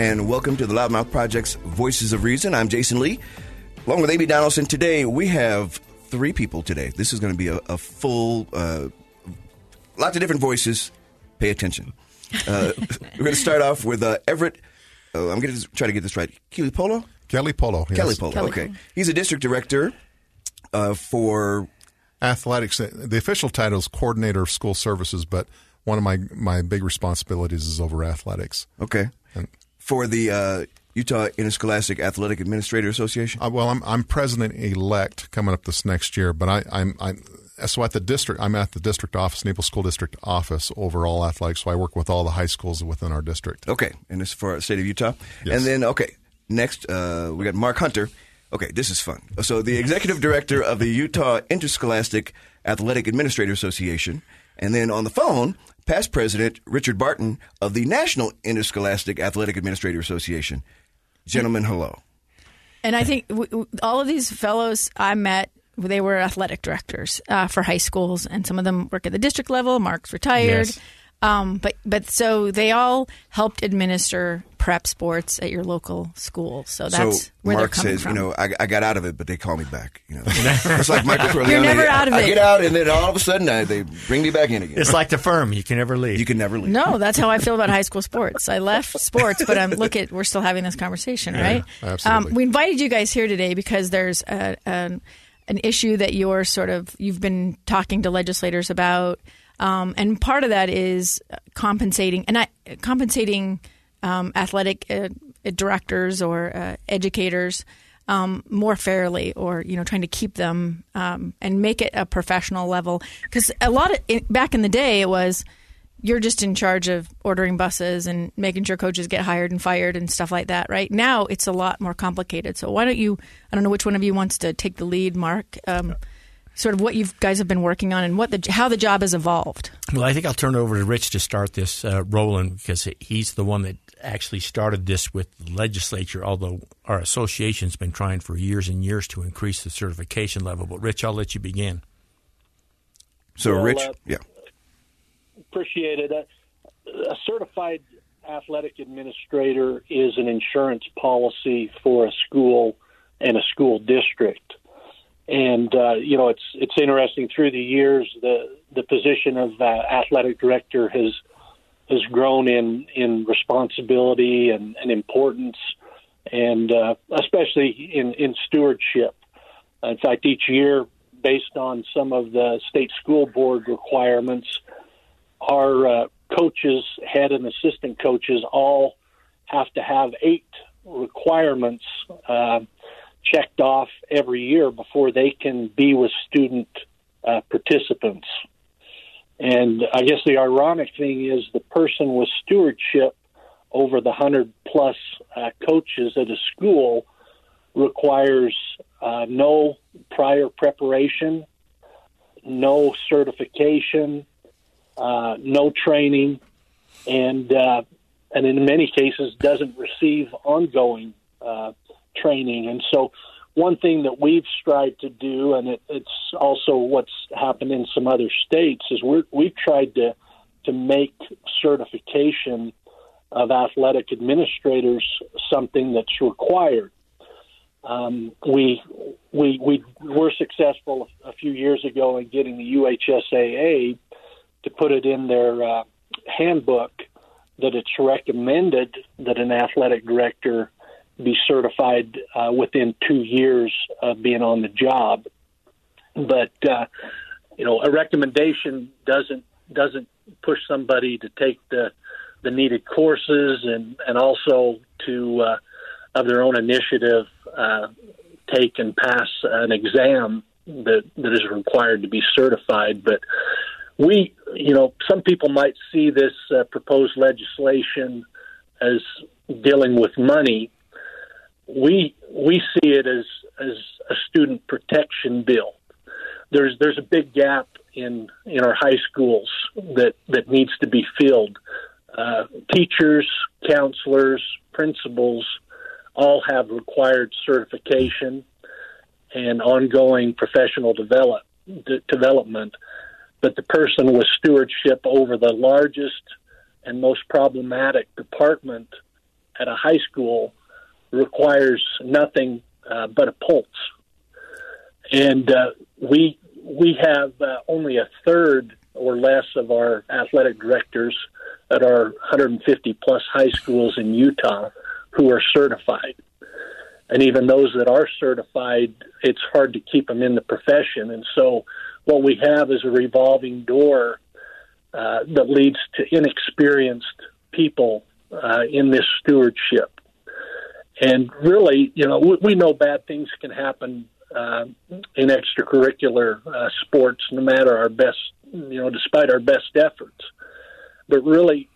And welcome to the Loudmouth Project's Voices of Reason. I'm Jason Lee. Along with Amy Donaldson, today we have three people today. This is going to be a, a full, uh, lots of different voices. Pay attention. Uh, we're going to start off with uh, Everett. Uh, I'm going to try to get this right. Kelly Polo? Kelly Polo. Yes. Kelly Polo, Kelly okay. He's a district director uh, for. Athletics. The official title is coordinator of school services, but one of my my big responsibilities is over athletics. Okay. And For the uh, Utah Interscholastic Athletic Administrator Association. uh, well, I'm I'm president elect coming up this next year, but I, I'm I'm so at the district. I'm at the district office, Naples School District office, overall athletics. So I work with all the high schools within our district. Okay, and this is for the state of Utah. Yes. And then, okay, next uh, we got Mark Hunter. Okay, this is fun. So, the executive director of the Utah Interscholastic Athletic Administrator Association. And then on the phone, past president Richard Barton of the National Interscholastic Athletic Administrator Association. Gentlemen, hello. And I think w- w- all of these fellows I met, they were athletic directors uh, for high schools, and some of them work at the district level. Mark's retired. Yes. Um, but but so they all helped administer prep sports at your local school. So that's so where Mark they're coming says, from. you know, I, I got out of it, but they call me back. You know, it's like Michael Corleone. You're never out of I it. get out, and then all of a sudden I, they bring me back in again. It's like the firm; you can never leave. you can never leave. no, that's how I feel about high school sports. I left sports, but I'm look at we're still having this conversation, right? absolutely. Um, we invited you guys here today because there's a, an an issue that you're sort of you've been talking to legislators about, um, and part of that is compensating and I, compensating um, athletic uh, directors or uh, educators. Um, more fairly, or you know, trying to keep them um, and make it a professional level. Because a lot of it, back in the day, it was you're just in charge of ordering buses and making sure coaches get hired and fired and stuff like that. Right now, it's a lot more complicated. So why don't you? I don't know which one of you wants to take the lead, Mark. Um, sort of what you guys have been working on and what the how the job has evolved. well, I think I'll turn it over to Rich to start this uh, rolling because he's the one that actually started this with the legislature. Although our association's been trying for years and years to increase the certification level. But Rich, I'll let you begin. So, Well, Rich, uh, yeah. appreciate it. A, a certified athletic administrator is an insurance policy for a school and a school district. And uh, you know, it's it's interesting. Through the years, the the position of uh, athletic director has has grown in in responsibility and, and importance, and uh, especially in in stewardship. In fact, each year, based on some of the state school board requirements, our uh, coaches, head and assistant coaches, all have to have eight requirements uh, checked off every year before they can be with student uh, participants. And I guess the ironic thing is the person with stewardship over the hundred plus uh, coaches at a school requires uh, no prior preparation, no certification, uh, no training, and uh, and in many cases doesn't receive ongoing uh, training. And so, one thing that we've strived to do, and it, it's also what's happened in some other states, is we're, we've tried to to make certification of athletic administrators something that's required. Um, we we we were successful a few years ago in getting the UHSAA to put it in their uh, handbook that it's recommended that an athletic director be certified uh, within two years of being on the job. But uh, you know, a recommendation doesn't doesn't push somebody to take the the needed courses and and also to, uh, of their own initiative, uh, take and pass an exam that that is required to be certified. But we, you know, some people might see this uh, proposed legislation as dealing with money. We we see it as as a student protection bill. There's there's a big gap in in our high schools that that needs to be filled. Uh, teachers, counselors, principals all have required certification and ongoing professional develop, de- development. But the person with stewardship over the largest and most problematic department at a high school requires nothing uh, but a pulse. And uh, we we have uh, only a third or less of our athletic directors at our 150 plus high schools in Utah who are certified. And even those that are certified, it's hard to keep them in the profession. And so, what we have is a revolving door uh, that leads to inexperienced people uh, in this stewardship. And really, you know, we, we know bad things can happen uh, in extracurricular uh, sports, no matter our best, you know, despite our best efforts. But really,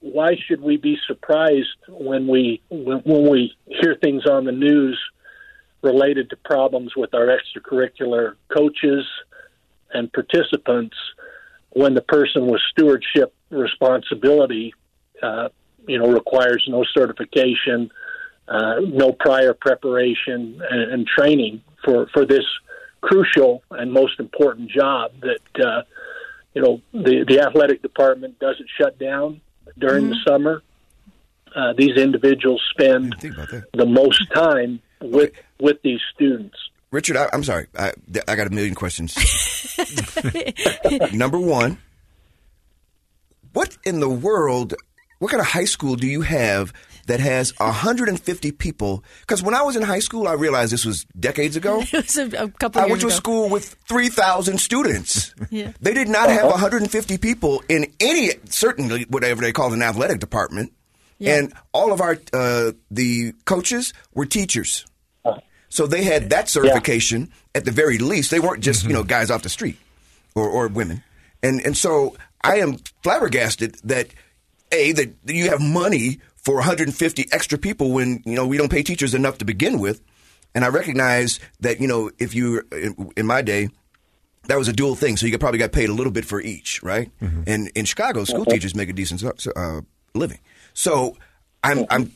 why should we be surprised when we when, when we hear things on the news related to problems with our extracurricular coaches and participants when the person with stewardship responsibility, uh, you know, requires no certification, uh, no prior preparation and, and, training for, for this crucial and most important job that, uh, you know, the, the athletic department doesn't shut down during mm-hmm. the summer. Uh, these individuals spend the most time with okay. with these students. Richard, I, am sorry. I, I got a million questions. Number one, what in the world? What kind of high school do you have that has 150 people? Because when I was in high school, I realized this was decades ago. it was a, a couple. I went to a school with 3,000 students. yeah. They did not have 150 people in any certainly whatever they call an athletic department, yeah. and all of our uh, the coaches were teachers. So they had that certification yeah. at the very least. They weren't just mm-hmm. you know guys off the street or, or women, and and so I am flabbergasted that a that you have money for 150 extra people when you know we don't pay teachers enough to begin with, and I recognize that you know if you in, in my day that was a dual thing. So you probably got paid a little bit for each, right? Mm-hmm. And in Chicago, school mm-hmm. teachers make a decent uh, living. So I'm, I'm,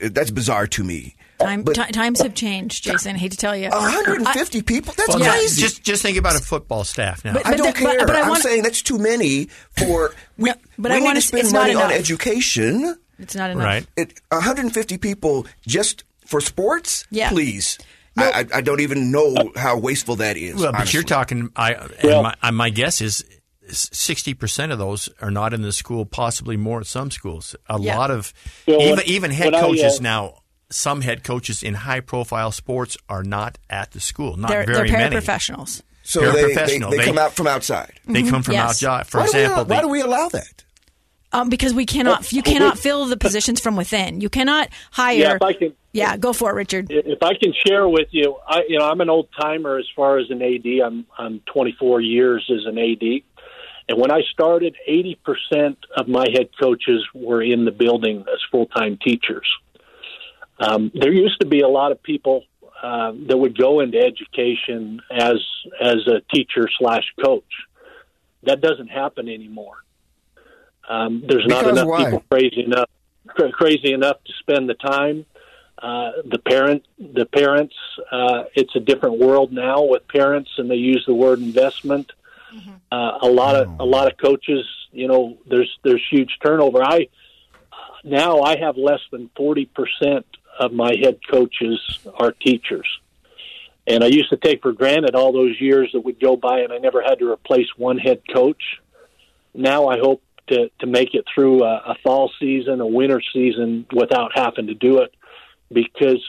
that's bizarre to me. Time, but, t- times have changed, Jason. I hate to tell you. 150 I, people? That's well, crazy. Just just think about a football staff now. But, but I don't care. But, I am saying that's too many for. We, no, but we I need to spend money on education. It's not enough. Right. It, 150 people just for sports? Yeah. Please. No. I, I, don't even know how wasteful that is. Well, but you're talking. I well, my, my guess is sixty percent of those are not in the school. Possibly more at some schools. A yeah. lot of well, even even head coaches I, uh, now some head coaches in high profile sports are not at the school. Not they're, very they're paraprofessionals. Many. So they, they, they, come out from outside. They mm-hmm. come from yes. outside. For why example, do we, why do we allow that? Um, because we cannot, you cannot fill the positions from within. You cannot hire. Yeah, if I can, yeah, go for it, Richard. If I can share with you, I, you know, I'm an old timer as far as an AD. I'm I'm 24 years as an AD, and when I started, 80 percent of my head coaches were in the building as full time teachers. Um, there used to be a lot of people uh, that would go into education as as a teacher slash coach. That doesn't happen anymore. Um, there's because not enough why? people crazy enough crazy enough to spend the time. Uh, the parent, the parents, uh, it's a different world now with parents, and they use the word investment. Mm-hmm. Uh, a lot of a lot of coaches, you know, there's there's huge turnover. I now I have less than forty percent of my head coaches are teachers. And I used to take for granted all those years that would go by and I never had to replace one head coach. Now I hope to, to make it through a, a fall season, a winter season without having to do it because,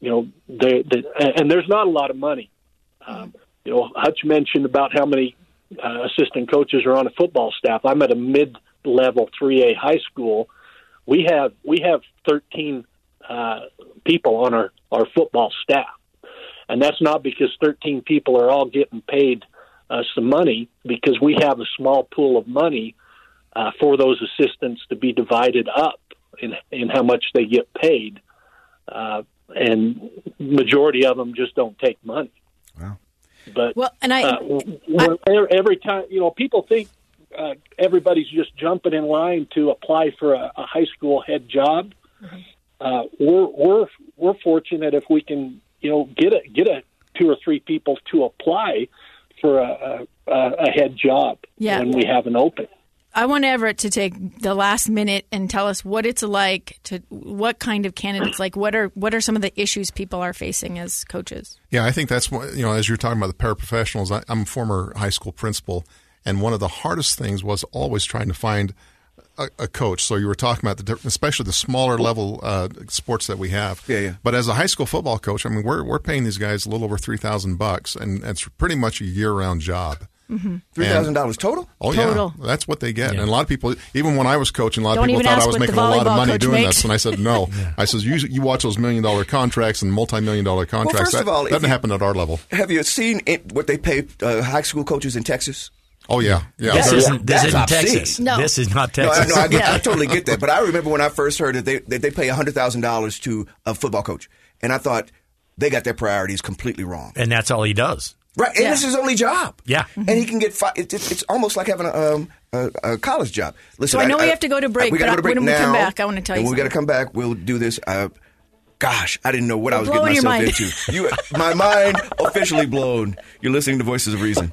you know, they, they, and there's not a lot of money. Um, you know, Hutch mentioned about how many uh, assistant coaches are on a football staff. I'm at a mid level 3A high school we have we have 13 uh, people on our our football staff, and that's not because 13 people are all getting paid uh, some money because we have a small pool of money uh, for those assistants to be divided up in in how much they get paid, uh, and majority of them just don't take money. Wow. But Well, and I- uh, w- every time you know people think uh, everybody's just jumping in line to apply for a, a high school head job. Uh, we're we're we're fortunate if we can you know get a get a two or three people to apply for a, a, a head job Yeah. when we have an open. I want Everett to take the last minute and tell us what it's like to what kind of candidates like what are what are some of the issues people are facing as coaches. Yeah, I think that's what, you know, as you're talking about the paraprofessionals, I, I'm a former high school principal, and one of the hardest things was always trying to find a, a coach. So you were talking about the, especially the smaller level uh, sports that we have. Yeah, yeah. But as a high school football coach, I mean, we're we're paying these guys a little over three thousand bucks, and it's pretty much a year round job. Three thousand dollars total. Oh Total. yeah, that's what they get. And a lot of people, even when I was coaching, a lot Don't of people thought I was making a lot of money doing makes. this, and I said no. I says you, you watch those million dollar contracts and multi million dollar contracts. first that of all, if doesn't you- happen at our level. Have you seen it, what they pay uh, high school coaches in Texas? Oh yeah, yeah. This isn't this isn't. Texas. No. This is not No, I, Texas. no, I, get, Yeah. I totally get that. But I remember when I first heard that they that they pay hundred thousand dollars to a football coach, and I thought they got their priorities completely wrong. and that's all he does. Right, and Yeah. this is his only job. Yeah. and he can get. Fi- it, it, it's almost like having a, um, a, a college job. Listen, So I know we have to go to break, We got but to go to break when we now. come back, I wanna tell you when we got to come back. We'll do this. Uh, gosh, I didn't know what I was We're getting blowing your myself mind. into. You, my mind officially blown. You're listening to Voices of Reason.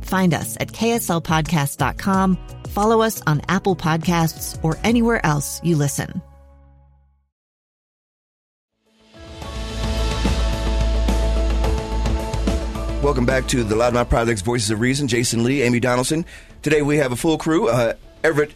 Find us at kslpodcast.com. Follow us on Apple Podcasts or anywhere else you listen. Welcome back to the Loudmouth Project's Voices of Reason. Jason Lee, Amy Donaldson. Today we have a full crew. Uh, Everett,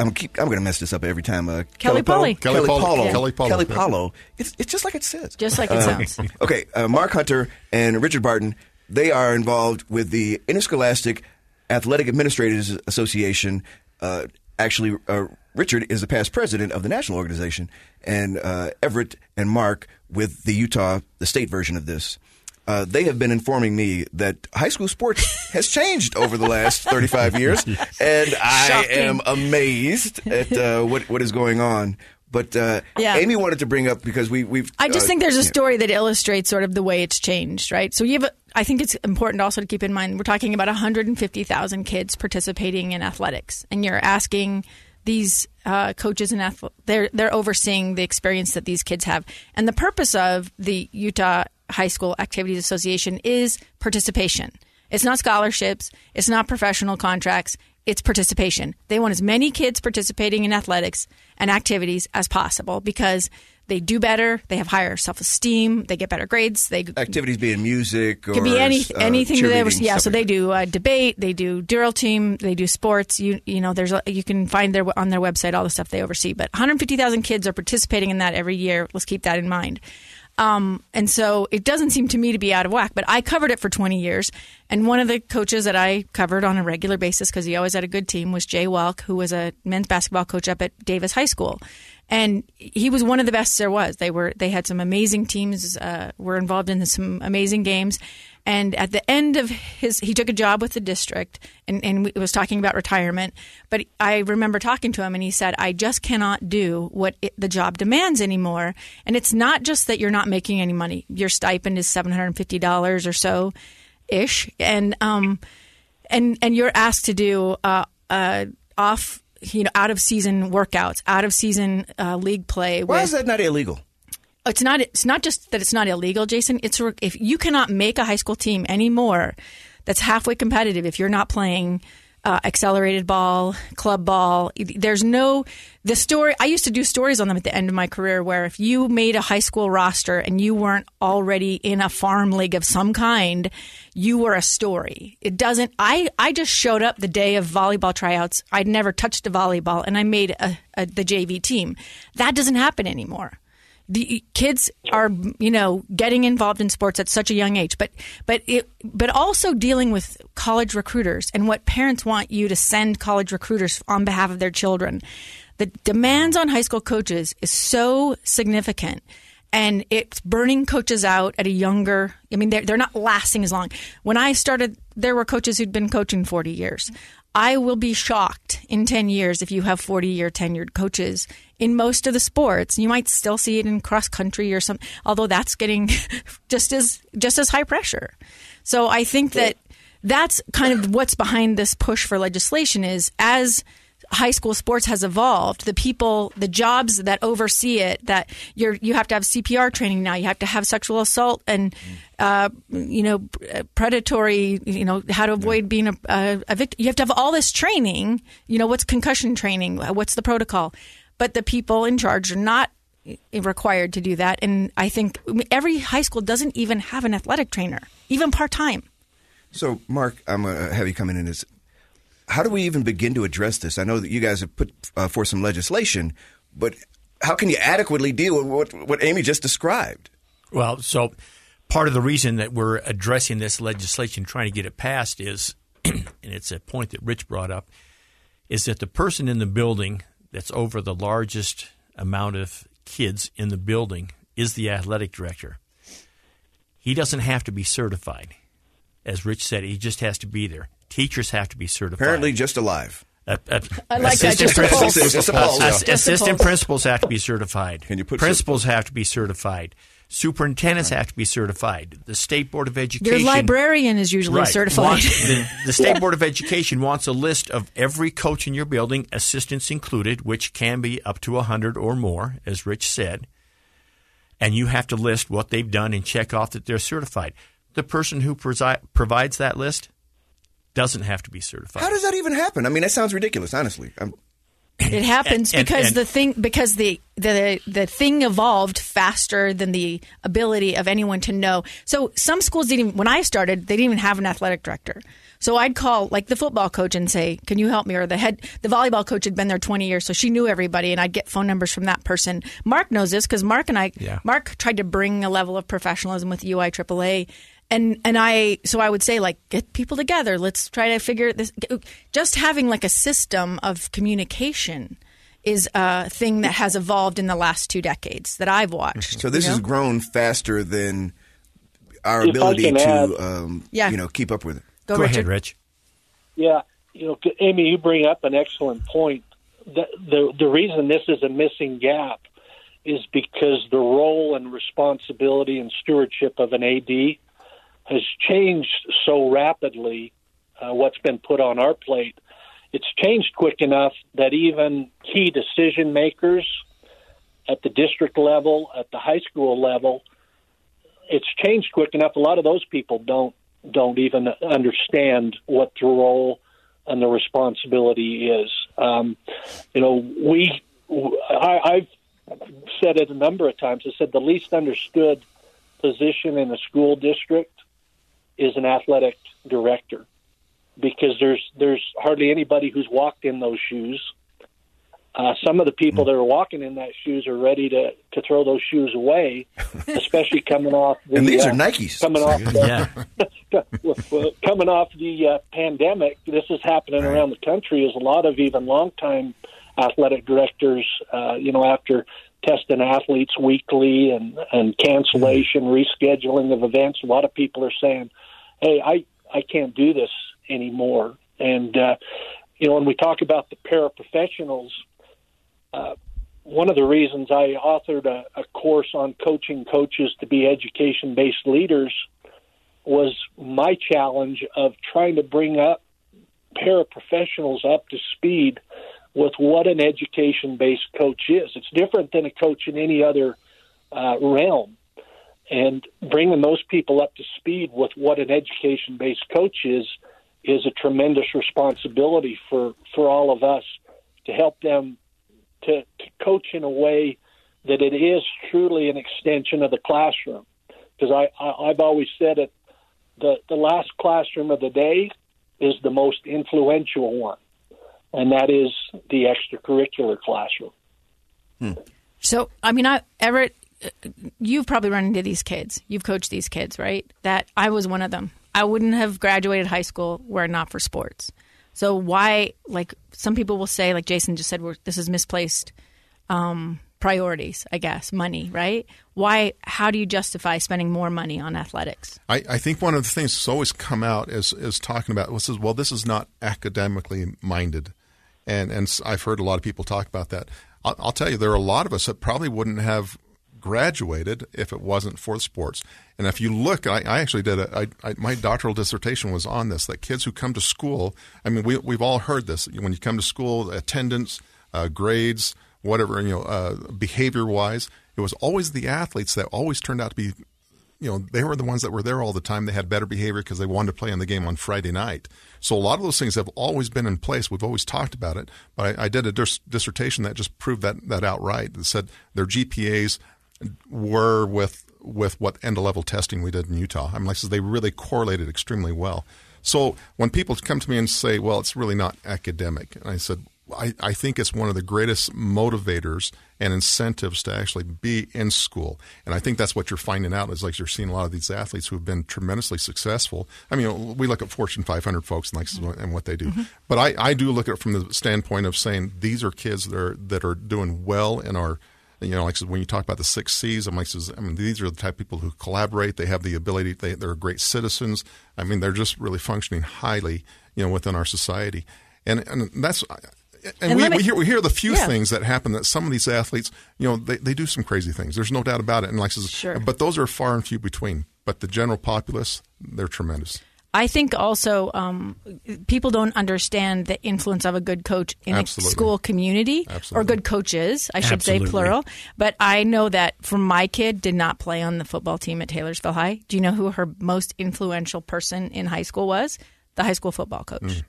I'm keep, I'm going to mess this up every time. Uh, Kelly Paulo- Polly. Kelly Kelly Paulo. Paulo. Kelly Paulo. Kelly Yeah. Paulo. It's it's just like it says. Just like it sounds. Okay, uh, Mark Hunter and Richard Barton. They are involved with the Interscholastic Athletic Administrators Association. Uh, actually, uh, Richard is the past president of the national organization, and uh, Everett and Mark with the Utah, the state version of this. Uh, they have been informing me that high school sports has changed over the last 35 years, and I Shocking. am amazed at uh, what what is going on. But uh, Yeah. Amy wanted to bring up because we we've. I just uh, think there's a story that illustrates sort of the way it's changed, right? So you have, a, I think it's important also to keep in mind we're talking about 150,000 kids participating in athletics, and you're asking these uh, coaches and ath- they're they're overseeing the experience that these kids have, and the purpose of the Utah High School Activities Association is participation. It's not scholarships. It's not professional contracts. It's participation. They want as many kids participating in athletics and activities as possible because they do better. They have higher self esteem. They get better grades. They activities being music or could be any uh, anything that they ever yeah. So like they do uh, debate. They do drill team. They do sports. You you know there's a, you can find their on their website all the stuff they oversee. But 150,000 kids are participating in that every year. Let's keep that in mind. Um, and so it doesn't seem to me to be out of whack. But I covered it for 20 years, and one of the coaches that I covered on a regular basis because he always had a good team was Jay Welk, who was a men's basketball coach up at Davis High School, and he was one of the best there was. They were they had some amazing teams, uh, were involved in some amazing games, And at the end of his, he took a job with the district and, and was talking about retirement. But I remember talking to him and he said, I just cannot do what it, the job demands anymore. And it's not just that you're not making any money. Your stipend is $750 or so ish. And, um, and, and you're asked to do, uh, uh, off, you know, out of season workouts, out of season uh, league play. Why with, is that not illegal? It's not it's not just that it's not illegal, Jason. It's if you cannot make a high school team anymore that's halfway competitive if you're not playing uh, accelerated ball, club ball. There's no the story. I used to do stories on them at the end of my career where if you made a high school roster and you weren't already in a farm league of some kind, you were a story. It doesn't. I I just showed up the day of volleyball tryouts. I'd never touched a volleyball, and I made a, a, the JV team. That doesn't happen anymore the kids are you know getting involved in sports at such a young age. But but it but also dealing with college recruiters and what parents want you to send college recruiters on behalf of their children. The demands on high school coaches is so significant and it's burning coaches out at a younger i mean they're, they're not lasting as long. When i started there were coaches who'd been coaching 40 years I will be shocked in 10 years if you have 40 year tenured coaches in most of the sports. You might still see it in cross country or something, although that's getting just as just as high pressure. So I think that that's kind of what's behind this push for legislation is as high school sports has evolved, the people, the jobs that oversee it, that you're you have to have CPR training now, you have to have sexual assault and uh, you know predatory, you know how to avoid being a, a, a victim. You have to have all this training. You know what's concussion training, what's the protocol, but the people in charge are not required to do that. And I think every high school doesn't even have an athletic trainer, even part time. So, Mark, I'm going to have you come in and how do we even begin to address this? I know that you guys have put uh, for some legislation, but how can you adequately deal with what, what Amy just described? Well, so part of the reason that we're addressing this legislation, trying to get it passed, is, and it's a point that Rich brought up, is that the person in the building that's over the largest amount of kids in the building is the athletic director. He doesn't have to be certified. As Rich said, he just has to be there. Teachers have to be certified. Apparently, just alive. Uh, uh, I like that. Just a pulse. Just a pulse. Uh, assistant principals have to be certified. Can you put principals have to be certified. Superintendents right. have to be certified. The State Board of Education. Your librarian is usually right, certified. Wants, the, the, State Board of Education wants a list of every coach in your building, assistants included, which can be up to 100 or more, as Rich said. And you have to list what they've done and check off that they're certified. The person who presi- provides that list doesn't have to be certified. How does that even happen? I mean, that sounds ridiculous, honestly. I'm... It happens and, because and, the thing because the, the the thing evolved faster than the ability of anyone to know. So some schools didn't even when I started, they didn't even have an athletic director. So I'd call like the football coach and say, "Can you help me?" Or the head the volleyball coach had been there 20 years, so she knew everybody and I'd get phone numbers from that person. Mark knows this cuz Mark and I yeah. Mark tried to bring a level of professionalism with UI AAA and and I so I would say like get people together. Let's try to figure this. Just having like a system of communication is a thing that has evolved in the last two decades that I've watched. So this you know? has grown faster than our if ability to um, yeah. you know keep up with it. Go, Go ahead, Rich. Yeah, you know, Amy, you bring up an excellent point. The, the the reason this is a missing gap is because the role and responsibility and stewardship of an AD has changed so rapidly, uh, what's been put on our plate, it's changed quick enough that even key decision makers at the district level, at the high school level, it's changed quick enough. A lot of those people don't don't even understand what the role and the responsibility is. Um, you know, we I, I've said it a number of times. I said the least understood position in a school district is an athletic director because there's there's hardly anybody who's walked in those shoes. Uh, some of the people hmm. that are walking in that shoes are ready to, to throw those shoes away, especially coming off. The, and these uh, are Nikes. Coming off, the, coming off the uh, pandemic. This is happening right. around the country. Is a lot of even longtime athletic directors, uh, you know, after testing athletes weekly and and cancellation, mm-hmm. rescheduling of events. A lot of people are saying, hey, I I can't do this anymore. And uh, you know, when we talk about the paraprofessionals, uh, one of the reasons I authored a, a course on coaching coaches to be education based leaders was my challenge of trying to bring up paraprofessionals up to speed with what an education based coach is. It's different than a coach in any other uh, realm. And bringing those people up to speed with what an education based coach is is a tremendous responsibility for, for all of us to help them to, to coach in a way that it is truly an extension of the classroom. Because I, I, I've always said it, the, the last classroom of the day is the most influential one, and that is the extracurricular classroom. Hmm. So, I mean, I, Everett, you've probably run into these kids. You've coached these kids, right? That I was one of them. I wouldn't have graduated high school were it not for sports. So why, like some people will say, like Jason just said, this is misplaced um, priorities, I guess, money, right? Why? How do you justify spending more money on athletics? I, I think one of the things that's always come out is is talking about well, is well, this is not academically minded, and and I've heard a lot of people talk about that. I'll, I'll tell you, there are a lot of us that probably wouldn't have graduated if it wasn't for the sports. And if you look, I, I actually did a, I, I, my doctoral dissertation was on this. That kids who come to school, I mean, we we've all heard this. When you come to school, attendance, uh, grades, whatever, you know, uh, behavior wise, it was always the athletes that always turned out to be you know, they were the ones that were there all the time. They had better behavior because they wanted to play in the game on Friday night. So a lot of those things have always been in place. We've always talked about it. But I, I did a dis- dissertation that just proved that that outright. That said their GPAs were with with what end of level testing we did in Utah. I mean, like they really correlated extremely well. So when people come to me and say, "Well, it's really not academic," and I said, I, I, think it's one of the greatest motivators and incentives to actually be in school. And I think that's what you're finding out is like you're seeing a lot of these athletes who have been tremendously successful. I mean, we look at Fortune 500 folks and, like, and what they do. Mm-hmm. But I, I do look at it from the standpoint of saying these are kids that are, that are doing well in our – you know, like when you talk about the six C's, I'm like, I mean, these are the type of people who collaborate. They have the ability. They, they're great citizens. I mean, they're just really functioning highly, you know, within our society, and and that's. And, and we, me, we, hear we hear the few yeah. things that happen that some of these athletes, you know, they, they do some crazy things. There's no doubt about it. And like, sure. but those are far and few between. But the general populace, they're tremendous. I think also um, people don't understand the influence of a good coach in Absolutely. a school community Absolutely. or good coaches, I should Absolutely. say plural. But I know that from my kid did not play on the football team at Taylorsville High. Do you know who her most influential person in high school was? The high school football coach. Mm.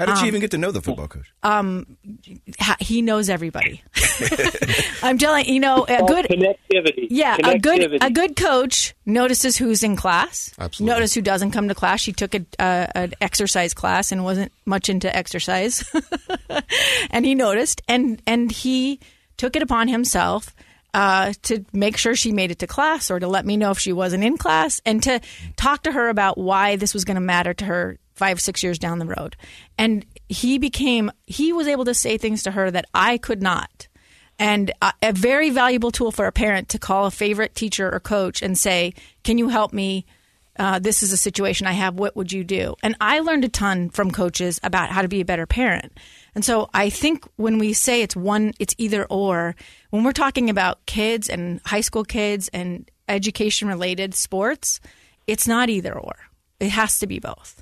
How did um, she even get to know the football coach? Um, he knows everybody. I'm telling you know a good connectivity. Yeah, connectivity. a good a good coach notices who's in class. Absolutely. Notice who doesn't come to class. She took a, uh, an exercise class and wasn't much into exercise, and he noticed and and he took it upon himself. Uh, to make sure she made it to class or to let me know if she wasn't in class and to talk to her about why this was going to matter to her five, six years down the road. And he became, he was able to say things to her that I could not. And a, a very valuable tool for a parent to call a favorite teacher or coach and say, Can you help me? Uh, this is a situation I have. What would you do? And I learned a ton from coaches about how to be a better parent. And so I think when we say it's one, it's either or, when we're talking about kids and high school kids and education related sports, it's not either or. It has to be both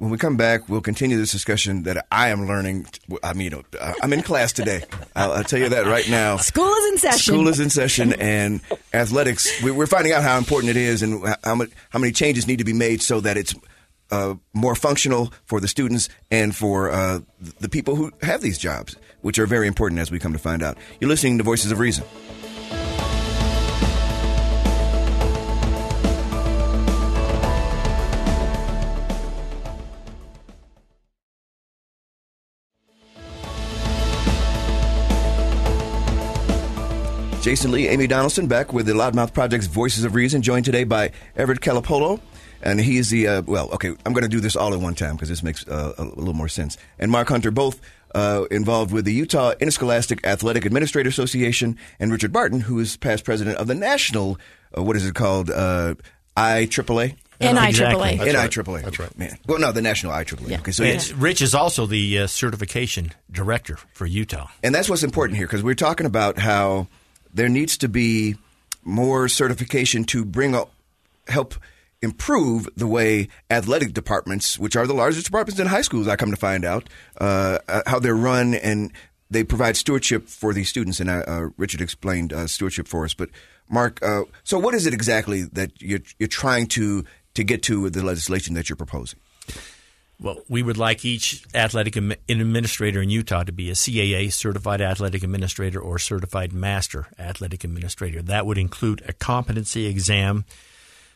when we come back, we'll continue this discussion that I am learning. I mean, uh, I'm in class today. I'll, I'll, tell you that right now. School is in session. School is in session, and athletics. We're finding out how important it is, and how much, how many changes need to be made so that it's uh, more functional for the students and for uh, the people who have these jobs, which are very important as we come to find out. You're listening to Voices of Reason. Jason Lee, Amy Donaldson, back with the Loudmouth Project's Voices of Reason, joined today by Everett Kelepolo. And he's the, uh, well, okay, I'm going to do this all at one time because this makes uh, a, a, little more sense. And Mark Hunter, both uh, involved with the Utah Interscholastic Athletic Administrator Association, and Richard Barton, who is past president of the national, uh, what is it called, uh, IAAA? NIAAA. Exactly. That's NIAAA. That's right. Man. Well, no, the National IAAA. Yeah. Okay, so And yes. Rich is also the uh, certification director for Utah. And that's what's important here because we're talking about how there needs to be more certification to bring up, help improve the way athletic departments, which are the largest departments in high schools, I come to find out, uh, uh, how they're run and they provide stewardship for these students. And uh, uh, Richard explained uh, stewardship for us. But Mark, uh, so what is it exactly that you're, you're trying to to get to with the legislation that you're proposing? Well, we would like each athletic administrator in Utah to be a CAA certified athletic administrator or certified master athletic administrator. That would include a competency exam,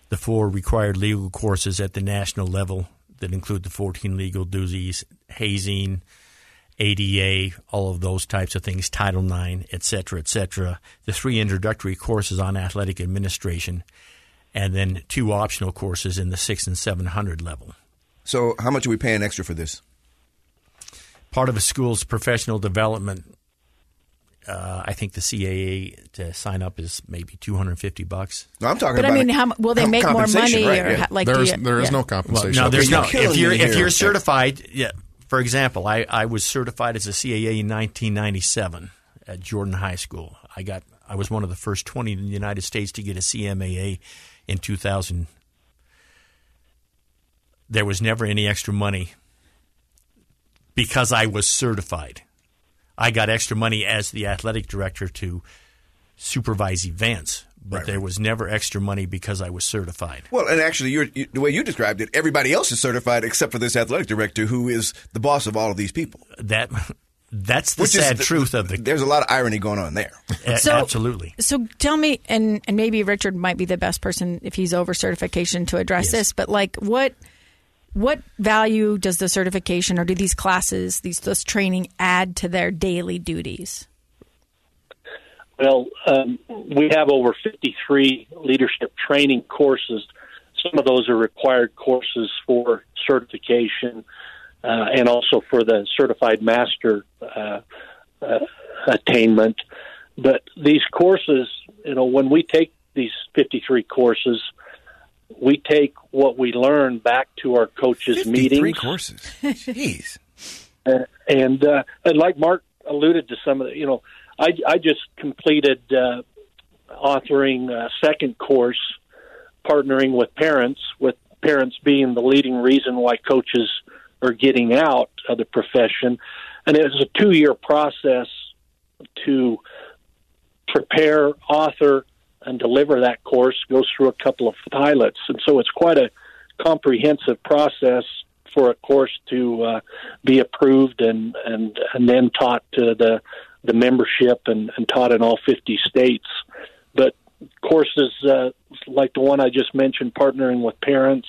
the four required legal courses at the national level that include the 14 legal duties, hazing, ADA, all of those types of things, Title IX, et cetera, et cetera. The three introductory courses on athletic administration, and then two optional courses in the six and 700 level. So, how much are we paying extra for this? part of a school's professional development. Uh, I think the CAA to sign up is maybe two hundred and fifty bucks. No, I'm talking But I about mean, how, will they make more money right, or yeah. how, like? There do is you- there is yeah. no Well, compensation. no, there's You're no. If you're if you're certified, yeah. For example, I, I was certified as a CAA in 1997 at Jordan High School. I got I was one of the first 20 in the United States to get a CMAA in 2000. There was never any extra money because I was certified. I got extra money as the athletic director to supervise events, but Right, there right. was never extra money because I was certified. Well, and actually, you're, you, the way you described it, everybody else is certified except for this athletic director, who is the boss of all of these people. That that's the Which sad the- truth of the There's a lot of irony going on there. a- So- absolutely. So tell me, and and maybe Richard might be the best person if he's over certification to address Yes. this. But like, what what value does the certification or do these classes, these this training, add to their daily duties? Well, um, we have over 53 leadership training courses. Some of those are required courses for certification uh, and also for the certified master uh, uh, attainment. But these courses, you know, when we take these 53 courses, we take what we learn back to our coaches' 53 meetings. courses. Jeez. Uh, and uh, and like Mark alluded to some of the, you know, I I just completed uh, authoring a second course, partnering with parents, with parents being the leading reason why coaches are getting out of the profession, and it was a two year process to prepare, author, and deliver that course. Goes through a couple of pilots, and so it's quite a comprehensive process for a course to uh, be approved and, and and then taught to the the membership and, and taught in all 50 states. But courses uh, like the one I just mentioned, partnering with parents,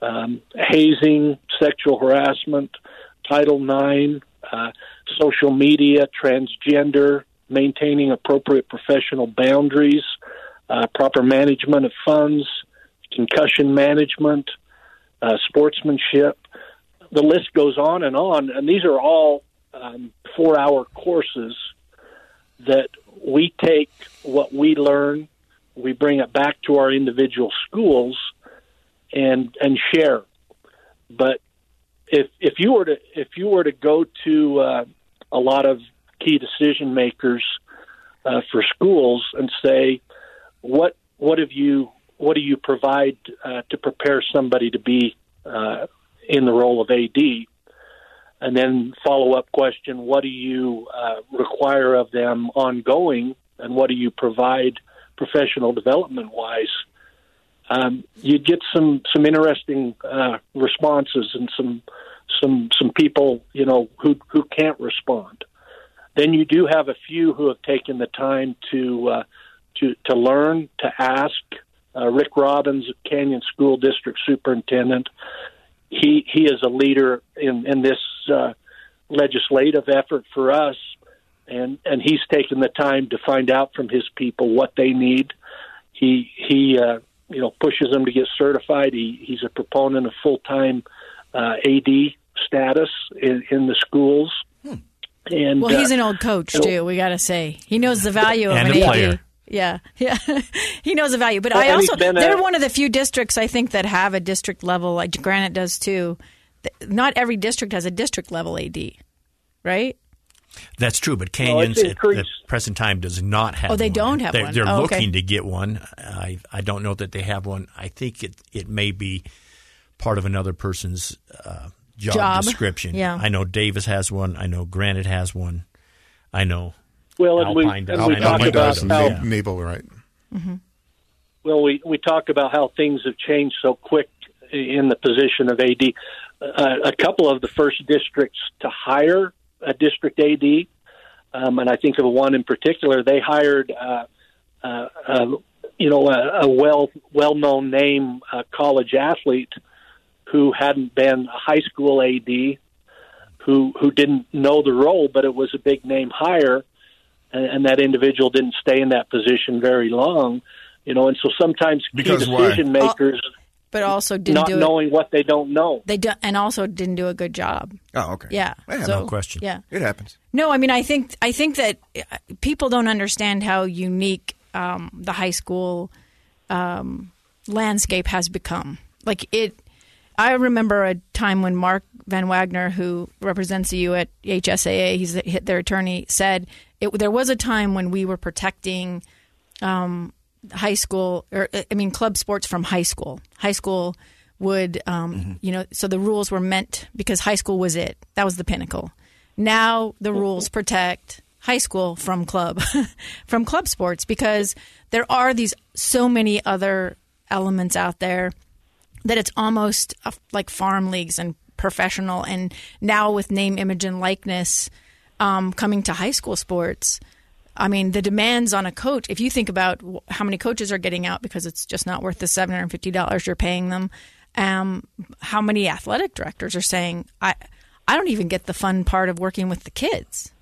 um, hazing, sexual harassment, Title IX, uh, social media, transgender, maintaining appropriate professional boundaries, uh, proper management of funds, concussion management, uh, sportsmanship. The list goes on and on, and these are all um, four-hour courses that we take what we learn, we bring it back to our individual schools, and and share. But if if you were to if you were to go to uh, a lot of key decision makers uh, for schools and say, what what have you what do you provide uh, to prepare somebody to be uh, in the role of AD? And then follow up question: What do you uh, require of them ongoing, and what do you provide professional development wise? Um, you get some some interesting uh, responses and some some some people you know who who can't respond. Then you do have a few who have taken the time to uh, to to learn to ask. Uh, Rick Robins, Canyon School District Superintendent, he he is a leader in in this uh, legislative effort for us, and and he's taken the time to find out from his people what they need. He he uh, you know pushes them to get certified. He he's a proponent of full time uh, AD status in, in the schools. And Well, he's uh, an old coach you too. We got to say he knows the value of And an a AD. Yeah, yeah. he knows the value. But Well, I also they're one of the few districts I think that have a district level like Granite does too. Not every district has a district level AD, right? That's true, but Well, Canyons at the present time does not have. Oh, they one. don't have they're, one. They're Oh, okay. looking to get one. I I don't know that they have one. I think it it may be part of another person's uh, job, Job. description. Yeah. I know Davis has one. I know Granite has one. I know. Well, and we, Alpine does. and we I know talked Alpine about does, how yeah. Naval, right? Well, we we talk about how things have changed so quick in the position of AD. Uh, a couple of the first districts to hire a district AD, um, and I think of one in particular. They hired, uh, uh, uh, you know, a, a well well known name uh, college athlete who hadn't been a high school AD, who who didn't know the role, but it was a big name hire, and, and that individual didn't stay in that position very long. You know, and so sometimes key Because why? decision makers But also didn't not do it. knowing what they don't know. They do, and also didn't do a good job. Oh, okay. Yeah, Yeah, so, no question. Yeah, It happens. No, I mean, I think I think that uh, people don't understand how unique um, the high school um, landscape has become. Like it, I remember a time when Mark Van Wagoner, who represents you at HSAA, he's the- their attorney, said it, there was a time when we were protecting um, high school, or I mean, club sports from high school. High school would, um, you know, so the rules were meant because high school was it. That was the pinnacle. Now the rules protect high school from club, from club sports because there are these so many other elements out there that it's almost uh, like farm leagues and professional, and now with name, image, and likeness um, coming to high school sports. I mean, the demands on a coach, if you think about how many coaches are getting out because it's just not worth the $750 you're paying them, um, how many athletic directors are saying, I, I don't even get the fun part of working with the kids.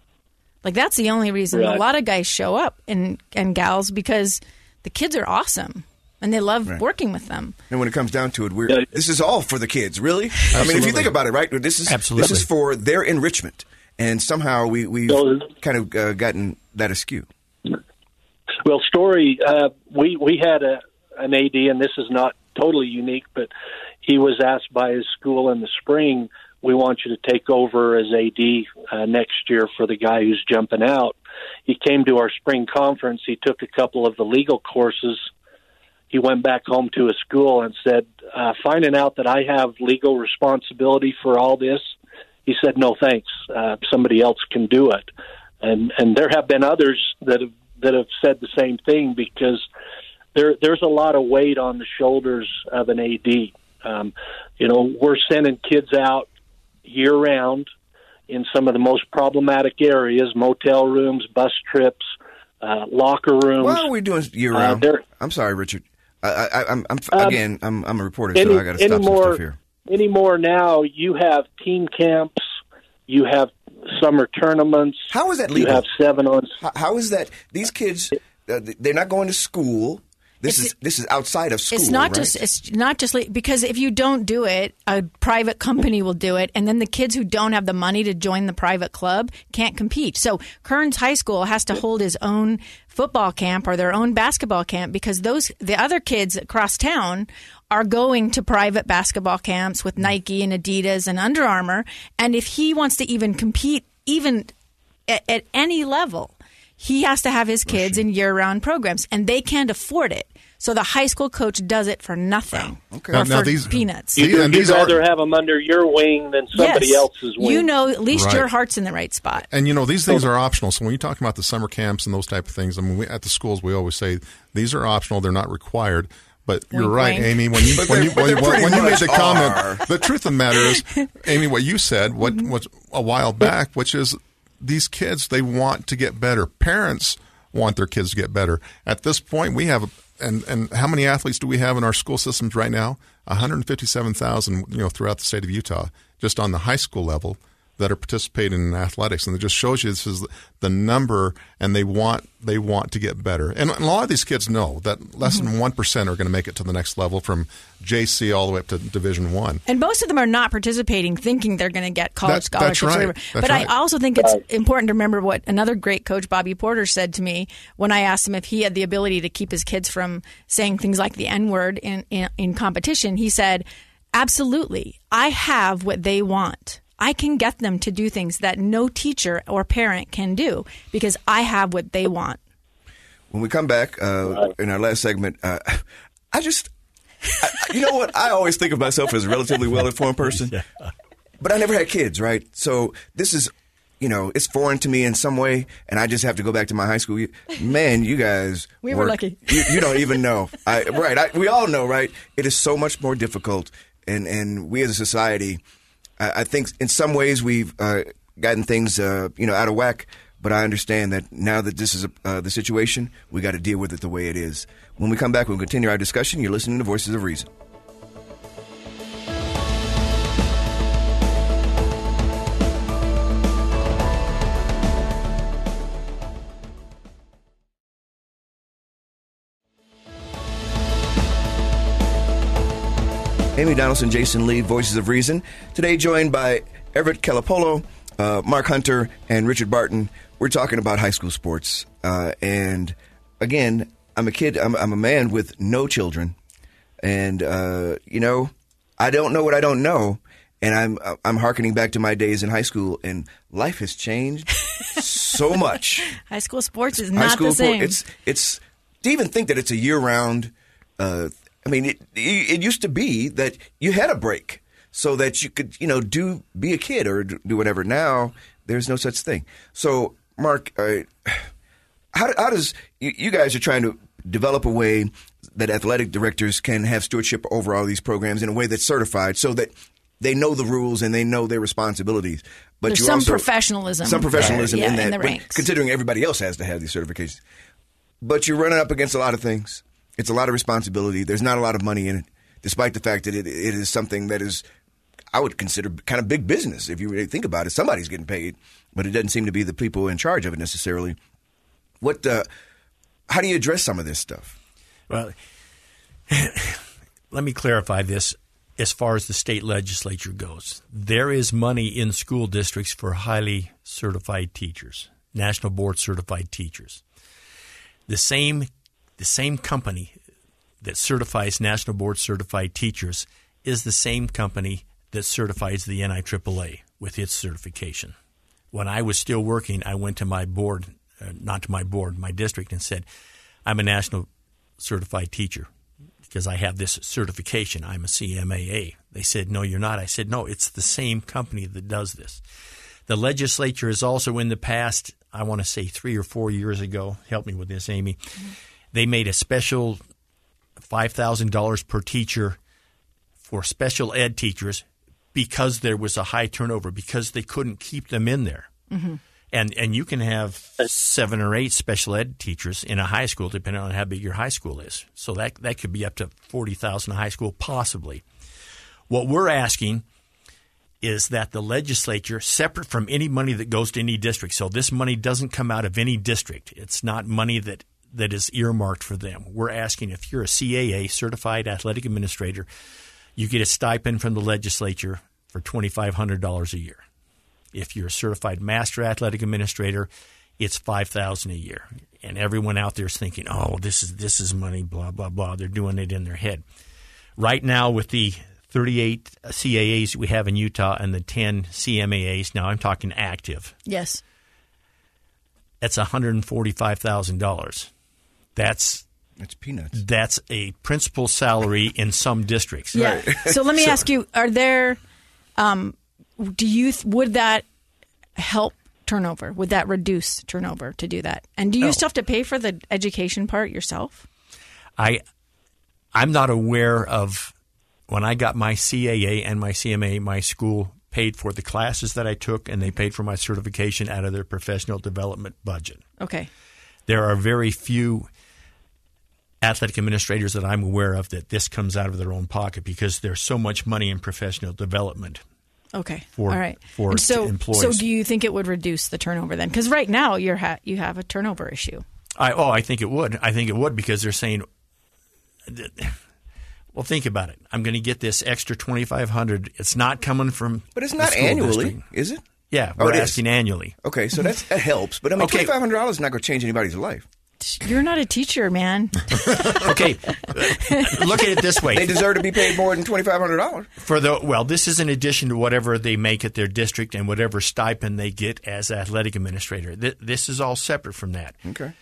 Like, that's the only reason a lot of guys show up and, and gals because the kids are awesome and they love Right. working with them. And when it comes down to it, we're Yeah. this is all for the kids, really. I mean, if you think about it, right? This is Absolutely. this is for their enrichment, and somehow we we've So- kind of uh, gotten that askew. Well, story. Uh, we we had a an AD, and this is not totally unique, but he was asked by his school in the spring, "We want you to take over as AD uh, next year for the guy who's jumping out." He came to our spring conference. He took a couple of the legal courses. He went back home to his school and said, uh, "Finding out that I have legal responsibility for all this." He said, "No, thanks. Uh, somebody else can do it." and and there have been others that have that have said the same thing because there there's a lot of weight on the shoulders of an AD. Um, you know, we're sending kids out year round in some of the most problematic areas: motel rooms, bus trips, uh, locker rooms. Why are we doing year Uh, round? there- I'm sorry, Richard. I, I, I'm, I'm Um, again. I'm, I'm a reporter, any, so I got to stop some anymore, stuff here. Anymore now, you have team camps, you have summer tournaments. How is that You legal? have seven on. How, how is that? These kids, uh, they're not going to school. This It's- is this is outside of school. It's not right? just it's not just like, because if you don't do it, a private company will do it, and then the kids who don't have the money to join the private club can't compete. So Kearns High School has to hold his own football camp or their own basketball camp because those the other kids across town are going to private basketball camps with Nike and Adidas and Under Armour, and if he wants to even compete, even at, at any level, he has to have his kids in year-round programs, and they can't afford it. So the high school coach does it for nothing, Okay. or Now- now for these- peanuts. See, You'd, and you'd these are- rather have them under your wing than somebody yes, else's wing. you know, at least Right. your heart's in the right spot. And you know these things are optional. So when you talk about the summer camps and those type of things, I mean, we, at the schools we always say these are optional; they're not required. But you're Wink, right, wink. Amy. When you when you when, they're when, pretty when you made much the comment, are. the truth of the matter is, Amy, what you said, what Mm-hmm. was a while back, which is these kids they want to get better. Parents want their kids to get better. At this point, we have and and how many athletes do we have in our school systems right now? 157,000, you know, throughout the state of Utah, just on the high school level. That are participating in athletics, and it just shows you this is the number, and they want they want to get better. And a lot of these kids know that less than mm-hmm. one are going to make it to the next level from JC all the way up to Division One. And most of them are not participating, thinking they're going to get college That- that's scholarships. or right. That's but right. I also think it's important to remember what another great coach, Bobby Porter, said to me when I asked him if he had the ability to keep his kids from saying things like the N word in, in, in competition. He said, Absolutely. I have what they want. I can get them to do things that no teacher or parent can do because I have what they want. When we come back uh, in our last segment, uh, I just, I, you know what? I always think of myself as a relatively well informed person, but I never had kids, right? So this is, you know, it's foreign to me in some way, and I just have to go back to my high school. Man, you guys, We were work- lucky. You, you don't even know, I, right? I, we all know, right? It is so much more difficult, and and we as a society, I, think in some ways we've uh, gotten things, uh, you know, out of whack. But I understand that now that this is uh, the situation, we got to deal with it the way it is. When we come back, we'll continue our discussion. You're listening to Voices of Reason. Amy Donaldson, Jason Lee, Voices of Reason. Today, joined by Everett Kelepolo, uh, Mark Hunter, and Richard Barton. We're talking about high school sports. Uh, and again, I'm a kid, I'm, I'm a man with no children. And, uh, you know, I don't know what I don't know. And I'm I'm harkening back to my days in high school, and life has changed so much. High school sports is high not school the same. sport, it's it's to even think that it's a year round. Uh, I mean, it, it used to be that you had a break so that you could you know do be a kid or do do whatever. Now there's no such thing. So Mark, uh, how how does you, you guys are trying to develop a way that athletic directors can have stewardship over all these programs in a way that's certified so that they know the rules and they know their responsibilities. But There's you some also, professionalism some professionalism yeah, in that, in the ranks. considering everybody else has to have these certifications. But you're running up against a lot of things. It's a lot of responsibility. There's not a lot of money in it, despite the fact that it, it is something that is, I would consider kind of big business. If you really think about it, somebody's getting paid, but it doesn't seem to be the people in charge of it necessarily. What? Uh, how do you address some of this stuff? Well, let me clarify this as far as the state legislature goes. There is money in school districts for highly certified teachers, national board certified teachers. The same the same company that certifies national board certified teachers is the same company that certifies the NIAAA with its certification. When I was still working, I went to my board, uh, not to my board, my district, and said, I'm a national certified teacher because I have this certification. I'm a CMAA. They said, No, you're not. I said, No, it's the same company that does this. The legislature has also, in the past, I want to say three or four years ago, help me with this, Amy, they made a special $5,000 per teacher for special ed teachers because there was a high turnover, because they couldn't keep them in there. Mm-hmm. And and you can have seven or eight special ed teachers in a high school, depending on how big your high school is. So that that could be up to forty thousand a high school, possibly. What we're asking is that the legislature, separate from any money that goes to any district, so this money doesn't come out of any district. It's not money that that is earmarked for them. We're asking if you're a CAA certified athletic administrator, you get a stipend from the legislature for $2500 a year. If you're a certified master athletic administrator, it's 5000 a year. And everyone out there is thinking, "Oh, this is this is money blah blah blah." They're doing it in their head. Right now with the 38 CAAs we have in Utah and the 10 CMAAs, now I'm talking active. Yes. That's $145,000. That's It's peanuts. that's a principal salary in some districts. Yeah. So let me ask you: Are there? Um, do you th- would that help turnover? Would that reduce turnover to do that? And do you No. still have to pay for the education part yourself? I I'm not aware of when I got my CAA and my CMA, my school paid for the classes that I took and they paid for my certification out of their professional development budget. Okay. There are very few athletic administrators that I'm aware of that this comes out of their own pocket because there's so much money in professional development Okay. For- All right. for And so, employees. so do you think it would reduce the turnover then? Because right now you're ha- you have a turnover issue. I, oh, I think it would. I think it would because they're saying, well, think about it. I'm going to get this extra 2500 It's not coming from. But it's not school annually, district. is it? Yeah, Oh, we're it is. asking annually. Okay, so that's, that helps. But I mean, Okay. twenty five hundred dollars is not going to change anybody's life. You're not a teacher, man. Okay, look at it this way. They deserve to be paid more than twenty five hundred dollars. For the well, this is in addition to whatever they make at their district and whatever stipend they get as athletic administrator. Th- this is all separate from that. Okay.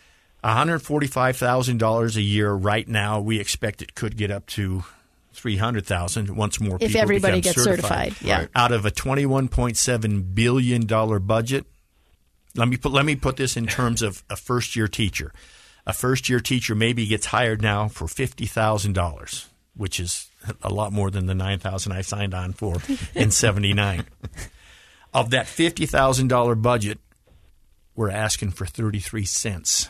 One hundred forty-five thousand dollars a year right now. We expect it could get up to three hundred thousand once more. If people everybody become gets certified, yeah. Right. Out of a twenty-one point seven billion dollar budget, let me put let me put this in terms of a first-year teacher. A first-year teacher maybe gets hired now for fifty thousand dollars, which is a lot more than the nine thousand I signed on for in '79. Of that fifty thousand dollar budget, we're asking for thirty-three cents.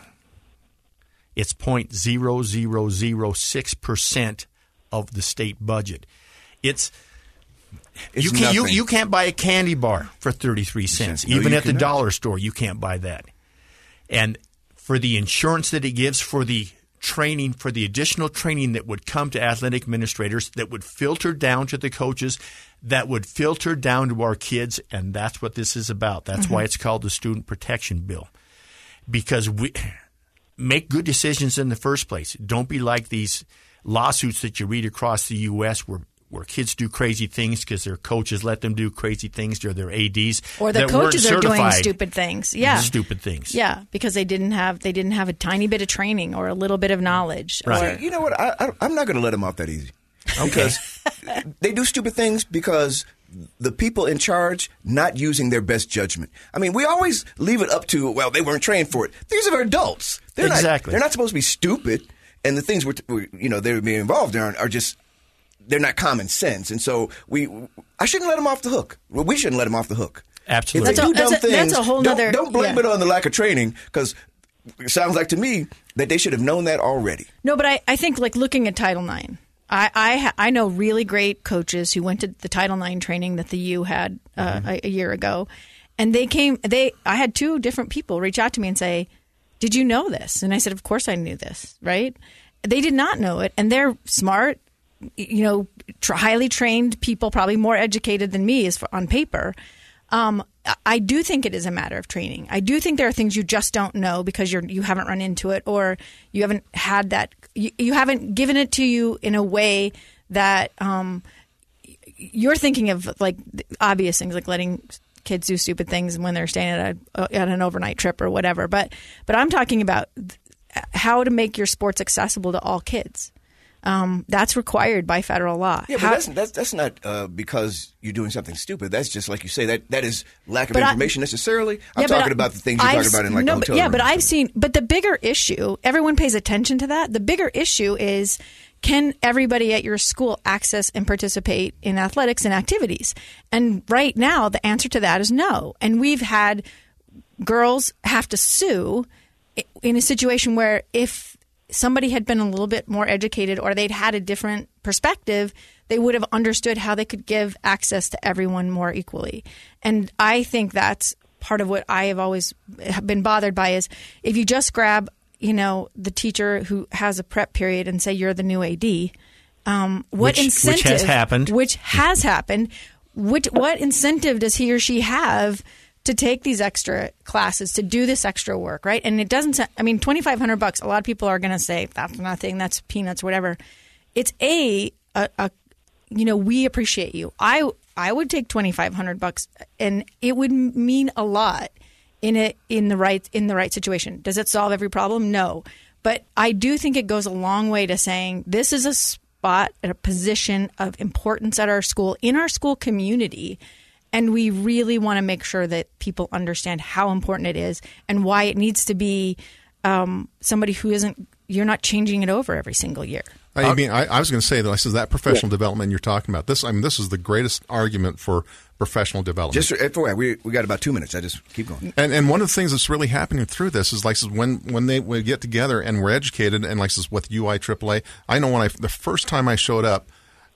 It's 0.0006 percent of the state budget. It's, It's you can't you, you can't buy a candy bar for 33 cents. No, Even at the dollar store, you can't buy that. And for the insurance that it gives, for the training, for the additional training that would come to athletic administrators, that would filter down to the coaches, that would filter down to our kids, and that's what this is about. That's why it's called the Student Protection Bill. Because we make good decisions in the first place. Don't be like these lawsuits that you read across the U.S. where where kids do crazy things because their coaches let them do crazy things to their ads Or the coaches are doing stupid things. Yeah. stupid things. Yeah, because they didn't have they didn't have a tiny bit of training or a little bit of knowledge. Right. Or, You know what? I, I, I'm not going to let them off that easy. Because they do stupid things because the people in charge not using their best judgment. I mean, we always leave it up to well, they weren't trained for it. These are adults. They're Exactly. Not, they're not supposed to be stupid, and the things we're, we you know they're being involved in are, are just they're not common sense. And so we, I shouldn't let them off the hook. We shouldn't let them off the hook. Absolutely. If they That's a- do dumb that's a- that's things, a whole don't, don't blame yeah. it on the lack of training because it sounds like to me that they should have known that already. No, but I, I think like looking at Title IX, I I, I know really great coaches who went to the Title IX training that the U had uh, a, a year ago, and they came. They I had two different people reach out to me and say, "Did you know this?" And I said, "Of course I knew this." Right? They did not know it, and they're smart, you know, highly trained people, probably more educated than me, is for, on paper. Um, I- do think it is a matter of training. I do think there are things you just don't know because you're you haven't run into it or you haven't had that you, you haven't given it to you in a way that um, you're thinking of like obvious things like letting kids do stupid things when they're staying at a at an overnight trip or whatever. But but I'm talking about how to make your sports accessible to all kids. Um, that's required by federal law. Yeah, but How- that's, that's that's not uh, because you're doing something stupid. That's just like you say that that is lack of But I- information necessarily. I'm Yeah, but talking I- about the things you're I've talking about in like no, but, yeah, but I've seen. But the bigger issue, everyone pays attention to that. The bigger issue is can everybody at your school access and participate in athletics and activities? And right now, the answer to that is no. And we've had girls have to sue in a situation where if somebody had been a little bit more educated or they'd had a different perspective, they would have understood how they could give access to everyone more equally. And I think that's part of what I have always been bothered by is if you just grab, you know, the teacher who has a prep period and say you're the new AD, um, what Which- which incentive has happened. which has happened. Which, what incentive does he or she have to take these extra classes, to do this extra work, right? And it doesn't. I mean, twenty five hundred bucks. A lot of people are going to say that's nothing. That's peanuts, whatever. It's a, a, a you know, we appreciate you. I I would take twenty five hundred bucks, and it would mean a lot in it in the right in the right situation. Does it solve every problem? No, but I do think it goes a long way to saying this is a spot a position of importance at our school in our school community. And we really want to make sure that people understand how important it is and why it needs to be um, somebody who isn't. You're not changing it over every single year. I mean, I, I was going to say that I says that professional development you're talking about. This, I mean, this is the greatest argument for professional development. Just for, for we we got about two minutes. I just keep going. And and one of the things that's really happening through this is like says, when when they we get together and we're educated and like says with UI AAA, I know when I the first time I showed up,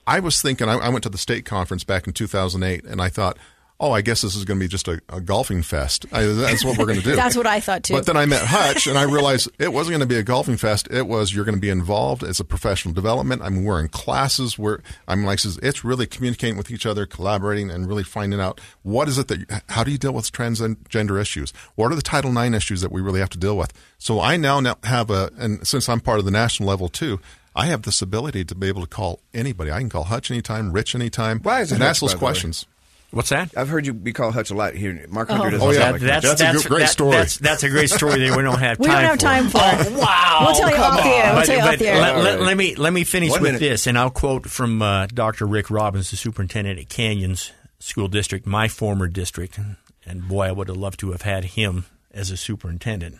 I was thinking, I, I went to the state conference back in 2008, and I thought, oh, I guess this is going to be just a, a golfing fest. I, that's what we're going to do. That's what I thought too. But then I met Hutch, and I realized it wasn't going to be a golfing fest. It was you're going to be involved as a professional development. I mean, we're in classes where I'm like, it's really communicating with each other, collaborating, and really finding out what is it that how do you deal with transgender issues? What are the Title IX issues that we really have to deal with? So I now have a, and since I'm part of the national level too. I have this ability to be able to call anybody. I can call Hutch anytime, Rich anytime, Why is it and Hutch, ask those by the way? questions. What's that? I've heard you be called Hutch a lot here. Mark Hunter doesn't Oh, yeah. sound like that's, Hutch. That's a great that- story. That's, that's a great story that we don't have we don't have time for. it. Wow. We'll tell you come off the air. We'll But, tell you but off the air. let, let- let me let me finish One with minute. this, and I'll quote from uh, Dr. Rick Robins, the superintendent at Canyons School District, my former district, and boy, I would have loved to have had him as a superintendent.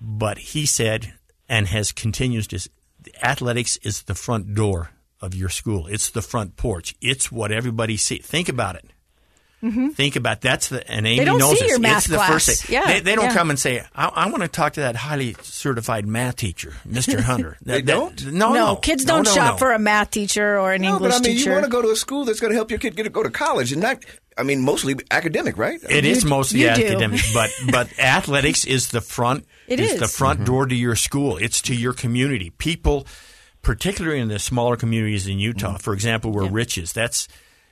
But he said, and has continues to, athletics is the front door of your school. It's the front porch. It's what everybody sees. Think about it. Think about that's the and Amy don't knows see this. your math it's the class. first thing. Yeah, they, they don't yeah. come and say, "I, I want to talk to that highly certified math teacher, Mr. Hunter." That- They that- don't? no, no, no, kids don't no, shop no. for a math teacher or an No, English but I mean, teacher. you want to go to a school that's going to help your kid get to go to college and not. I mean, mostly academic, right? It is You- mostly you academic, but but athletics is the front. It is is. the front Mm-hmm. door to your school. It's to your community. People, particularly in the smaller communities in Utah, for example, where Rich is. That's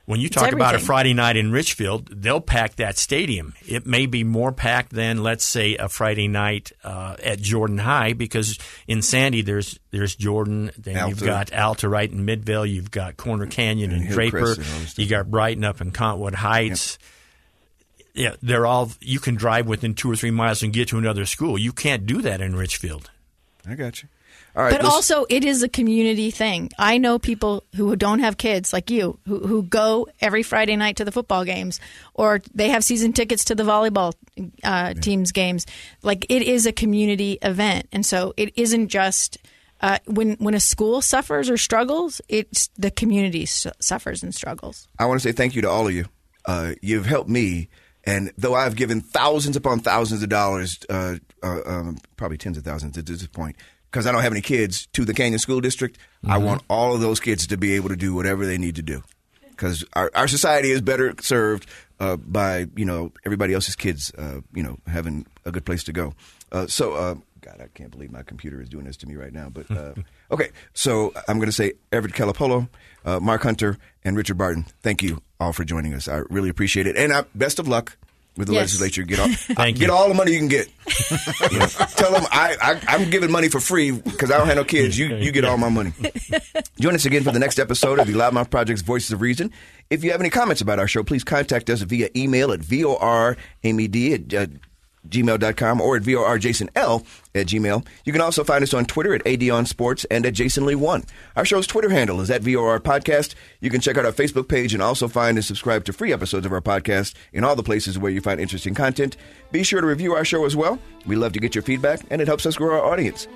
when you talk about a. Friday night in Richfield, they'll pack that stadium. It may be more packed than, let's say, a Friday night uh, at Jordan High, because in Sandy there's there's Jordan, then you've Alta. got Alta right in Midvale, you've got Corner Canyon and, And Draper, Hillcrest and all this you stuff. got Brighton up in Cottonwood Heights yeah, they're all. You can drive within two or three miles and get to another school. You can't do that in Richfield. I got you. All right, But let's- also, it is a community thing. I know people who don't have kids, like you, who, who go every Friday night to the football games, or they have season tickets to the volleyball uh, teams' games. Like it is a community event, and so it isn't just uh, when when a school suffers or struggles. It's the community su- suffers and struggles. I want to say thank you to all of you. Uh, you've helped me, and though I've given thousands upon thousands of dollars, uh, uh, um, probably tens of thousands at this point, because I don't have any kids to the Canyon School District, I want all of those kids to be able to do whatever they need to do, because our, our society is better served uh, by you know everybody else's kids, uh, you know, having a good place to go. Uh, so. Uh, God, I can't believe my computer is doing this to me right now. But uh, okay, so I'm going to say Everett Kelepolo, uh, Mark Hunter, and Richard Barton. Thank you all for joining us. I really appreciate it, and uh, best of luck with the Yes. legislature. Get all, Thank get you. all the money you can get. You know, tell them I, I, I'm giving money for free because I don't have no kids. You you get all my money. Join us again for the next episode of the Loudmouth Project's Voices of Reason. If you have any comments about our show, please contact us via email at voramed at uh, gmail.com or at vorjasonl at gmail. You can also find us on Twitter at adonsports and at jasonlee1. Our show's Twitter handle is at vor podcast. You can check out our Facebook page and also find and subscribe to free episodes of our podcast in all the places where you find interesting content. Be sure to review our show as well. We love to get your feedback and it helps us grow our audience.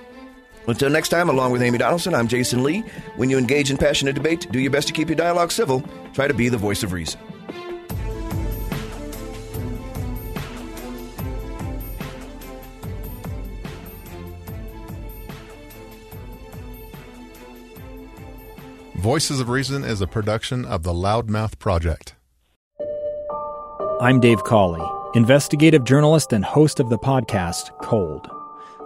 Until next time, along with Amy Donaldson, I'm Jason Lee. When you engage in passionate debate, do your best to keep your dialogue civil. Try to be the voice of reason. Voices of Reason is a production of the Loudmouth Project. I'm Dave Cawley, investigative journalist and host of the podcast Cold.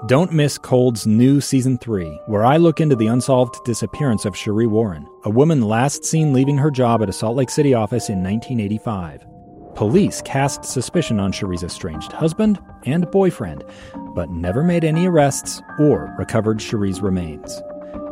Don't miss Cold's new season 3, where I look into the unsolved disappearance of Sheree Warren, a woman last seen leaving her job at a Salt Lake City office in 1985. Police cast suspicion on Sheree's estranged husband and boyfriend, but never made any arrests or recovered Sheree's remains.